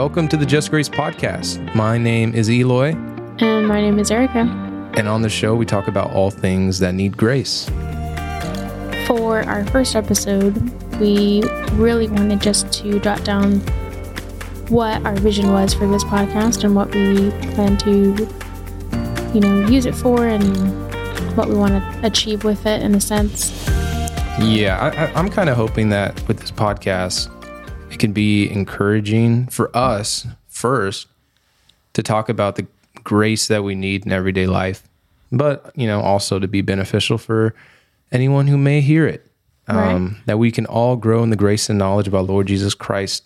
welcome to the Just Grace podcast. My name is Eloy, And my name is Erica. and on the show, we talk about all things that need grace. For our first episode, we really wanted just to jot down what our vision was for this podcast and what we plan to, you know, use it for and what we want to achieve with it in a sense. Yeah, I, I, I'm kind of hoping that with this podcast, can be encouraging for us first to talk about the grace that we need in everyday life, but you know, also to be beneficial for anyone who may hear it. Um, That we can all grow in the grace and knowledge of our Lord Jesus Christ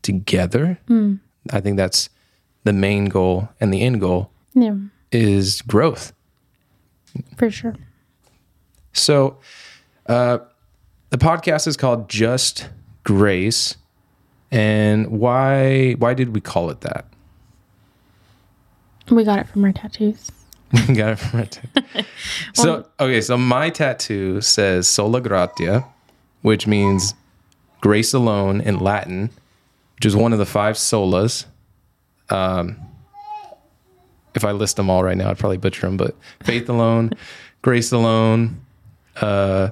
together. I think that's the main goal and the end goal Yeah, is growth. for sure. So, uh, the podcast is called Just Grace, and why why did we call it that? We got it from our tattoos. We got it from our tattoo. so okay, so my tattoo says "Sola Gratia," which means grace alone in Latin, which is one of the five solas. Um, if I list them all right now, I'd probably butcher them, but faith alone, grace alone, uh,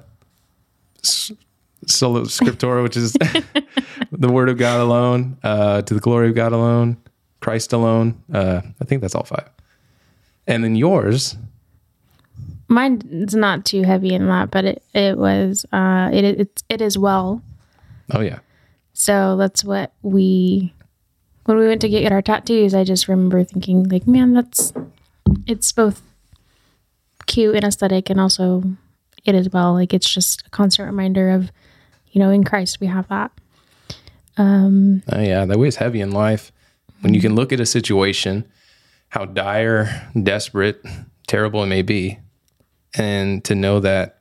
sola scriptura, which is the word of God alone, uh, to the glory of God alone, Christ alone. Uh, I think that's all five. And then yours, Mine's not too heavy in that, but it, it was, uh, it, it, it is well. oh yeah, So that's what we, when we went to get our tattoos, I just remember thinking, like, man, that's, it's both cute and aesthetic, and also it as well. Like, it's just a constant reminder of, you know, in Christ we have that. Um, oh yeah, that weighs heavy in life. When you can look at a situation, how dire, desperate, terrible it may be, and to know that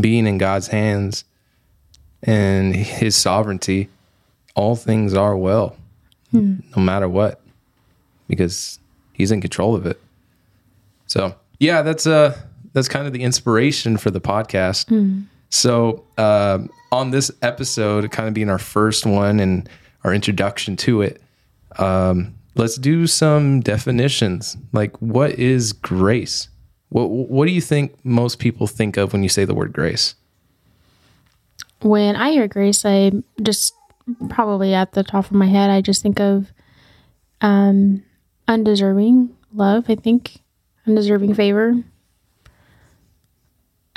being in God's hands and His sovereignty, all things are well, no matter what, because He's in control of it. So yeah, that's uh that's kind of the inspiration for the podcast. So um on this episode, kind of being our first one and our introduction to it, um, let's do some definitions. Like, what is grace? What What do you think most people think of when you say the word grace? when I hear grace, I just probably at the top of my head, I just think of um, undeserving love. I think undeserving favor.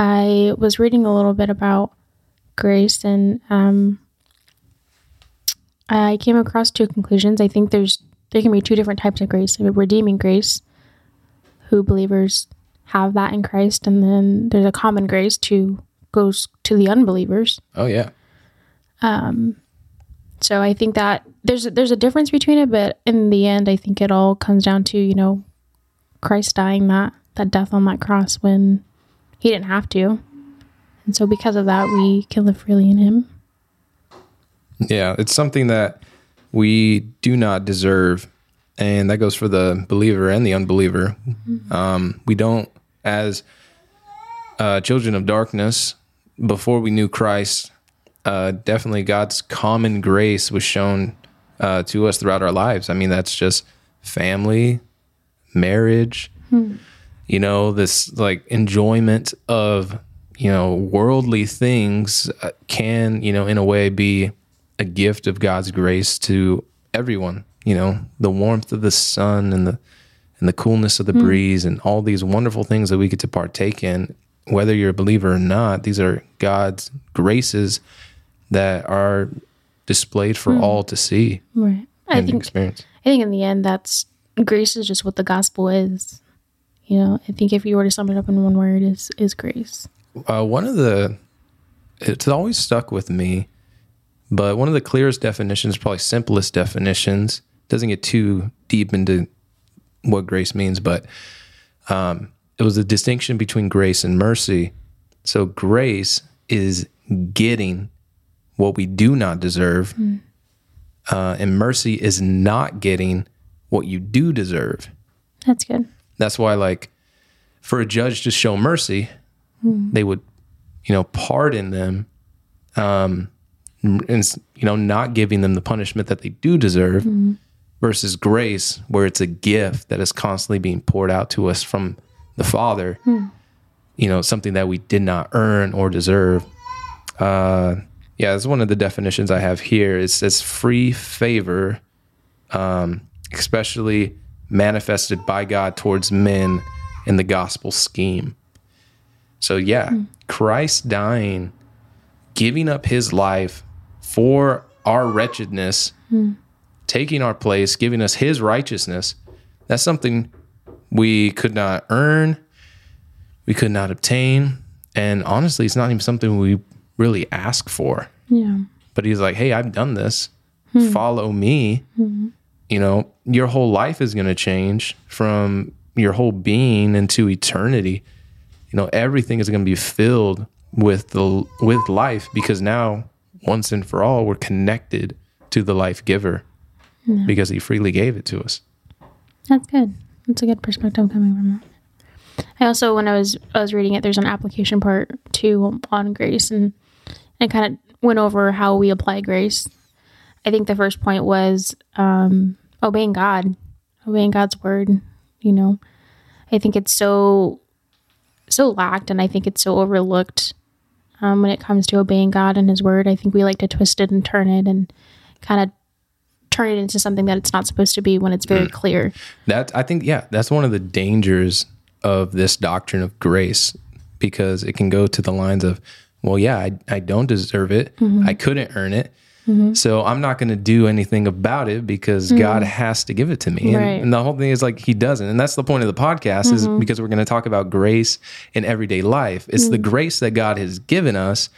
I was reading a little bit about grace, and um, I came across two conclusions. I think there's there can be two different types of grace: a redeeming grace, who believers have that in Christ, and then there's a common grace to goes to the unbelievers. Oh yeah, Um, So I think that there's there's a difference between it, but in the end, I think it all comes down to you know Christ dying that that death on that cross when he didn't have to, and so because of that, we can live freely in Him. yeah. It's something that we do not deserve, and that goes for the believer and the unbeliever. Um, we don't, as uh, children of darkness, before we knew Christ, uh, definitely God's common grace was shown uh, to us throughout our lives. I mean, that's just family, marriage, you know, this like enjoyment of, you know, worldly things uh, can, you know, in a way be a gift of God's grace to everyone. You know, the warmth of the sun and the and the coolness of the breeze and all these wonderful things that we get to partake in, whether you're a believer or not, these are God's graces that are displayed for all to see Right. I think experience. I think in the end, that's grace is just what the gospel is. You know, I think if you were to sum it up in one word, is is grace. Uh, one of the, it's always stuck with me, but one of the clearest definitions, probably simplest definitions, doesn't get too deep into what grace means, but um, it was the distinction between grace and mercy. So grace is getting what we do not deserve, uh, and mercy is not getting what you do deserve. That's good. That's why, like, for a judge to show mercy, they would, you know, pardon them, um, and you know not giving them the punishment that they do deserve versus grace where it's a gift that is constantly being poured out to us from the father you know something that we did not earn or deserve. Uh yeah that's one of the definitions i have here. It says free favor um especially manifested by god towards men in the gospel scheme so yeah hmm. christ dying giving up his life for our wretchedness hmm. taking our place giving us his righteousness that's something we could not earn we could not obtain. And honestly, it's not even something we really ask for. Yeah. But he's like, hey, I've done this. Hmm. Follow me. You know, your whole life is going to change from your whole being into eternity. You know, everything is going to be filled with the with life because now once and for all we're connected to the life giver because he freely gave it to us. That's good. That's a good perspective coming from that. I also, when I was I was reading it, there's an application part too on grace, and and kind of went over how we apply grace. I think the first point was um, obeying God, obeying God's word. You know, I think it's so so lacked, and I think it's so overlooked um, when it comes to obeying God and His word. I think we like to twist it and turn it and kind of turn it into something that it's not supposed to be when it's very clear. That I think, yeah, that's one of the dangers of this doctrine of grace because it can go to the lines of, well, yeah, I, I don't deserve it. I couldn't earn it. Mm-hmm. So I'm not going to do anything about it because mm-hmm. God has to give it to me. And, Right. and the whole thing is like, He doesn't. And that's the point of the podcast is mm-hmm. because we're going to talk about grace in everyday life. It's the grace that God has given us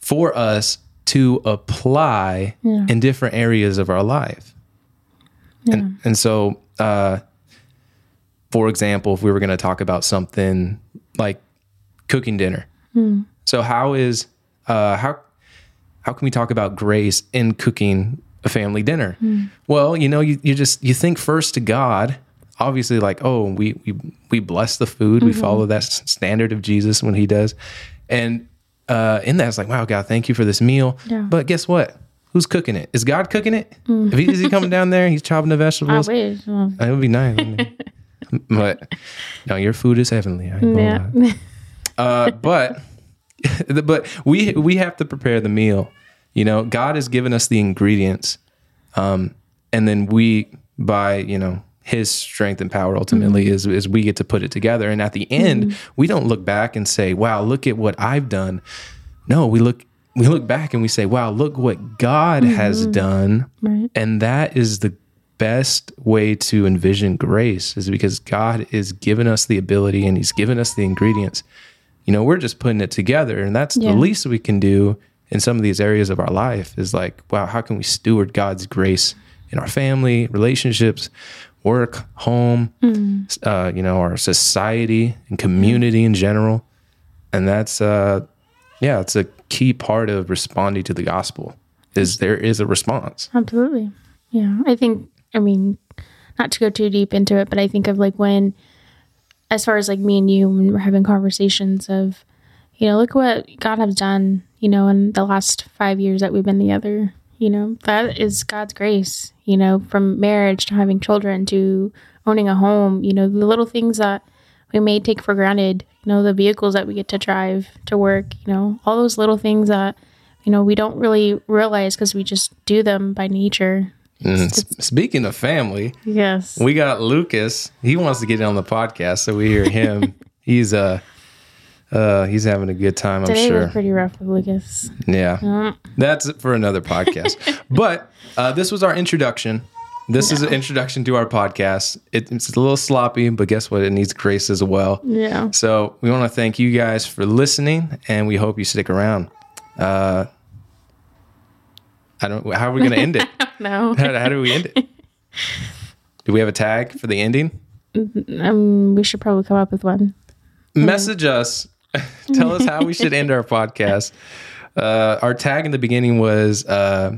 for us to apply in different areas of our life. And, and so, uh, for example, if we were going to talk about something like cooking dinner, mm. so how is uh, how how can we talk about grace in cooking a family dinner? Well, you know, you, you just you think first to God. Obviously, like oh, we we we bless the food, we follow that standard of Jesus when He does, and uh, in that it's like wow, God, thank you for this meal. Yeah. But guess what? Who's cooking it? Is God cooking it? If he, is he coming down there? He's chopping the vegetables. I wish. It would be nice. but no, your food is heavenly. I yeah. Uh, but but we we have to prepare the meal. You know, God has given us the ingredients, um, and then we by you know His strength and power ultimately mm-hmm. is is we get to put it together. And at the end, mm-hmm. we don't look back and say, "Wow, look at what I've done." No, we look we look back and we say, "Wow, look what God has mm-hmm. done." Right. And that is the best way to envision grace is because God is giving us the ability and he's given us the ingredients. You know, we're just putting it together and that's Yeah. the least we can do in some of these areas of our life is like, wow, how can we steward God's grace in our family, relationships, work, home, uh, you know, our society and community in general. And that's uh yeah, it's a key part of responding to the gospel is there is a response. Absolutely. Yeah. I think, I mean, not to go too deep into it, but I think of like when, as far as like me and you, when we're having conversations of, you know, look what God has done, you know, in the last five years that we've been together, you know, that is God's grace, you know, from marriage to having children to owning a home, you know, the little things that we may take for granted, you know, the vehicles that we get to drive to work, you know, all those little things that, you know, we don't really realize because we just do them by nature. Mm, s- Speaking of family, Yes. we got Lucas. He wants to get in on the podcast, so we hear him. he's uh uh he's having a good time, I'm sure. was pretty rough with Lucas. Yeah. That's it for another podcast. but uh, this was our introduction. This is an introduction to our podcast. It, it's a little sloppy, but guess what? It needs grace as well. Yeah. So we want to thank you guys for listening, and we hope you stick around. Uh, I don't. How are we going to end it? No. How, how do we end it? Do we have a tag for the ending? Um, we should probably come up with one. Message us. Tell us how we should end our podcast. Uh, our tag in the beginning was, uh,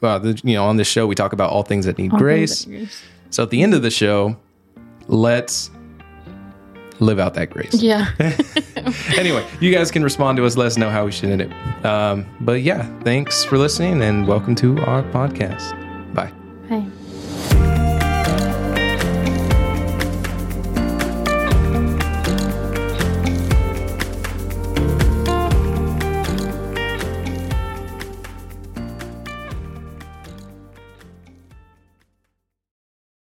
well, the, you know, on this show we talk about all things that need grace. So at the end of the show, let's live out that grace. Yeah. anyway, you guys can respond to us. Let us know how we should end it. Um, but yeah, thanks for listening and welcome to our podcast.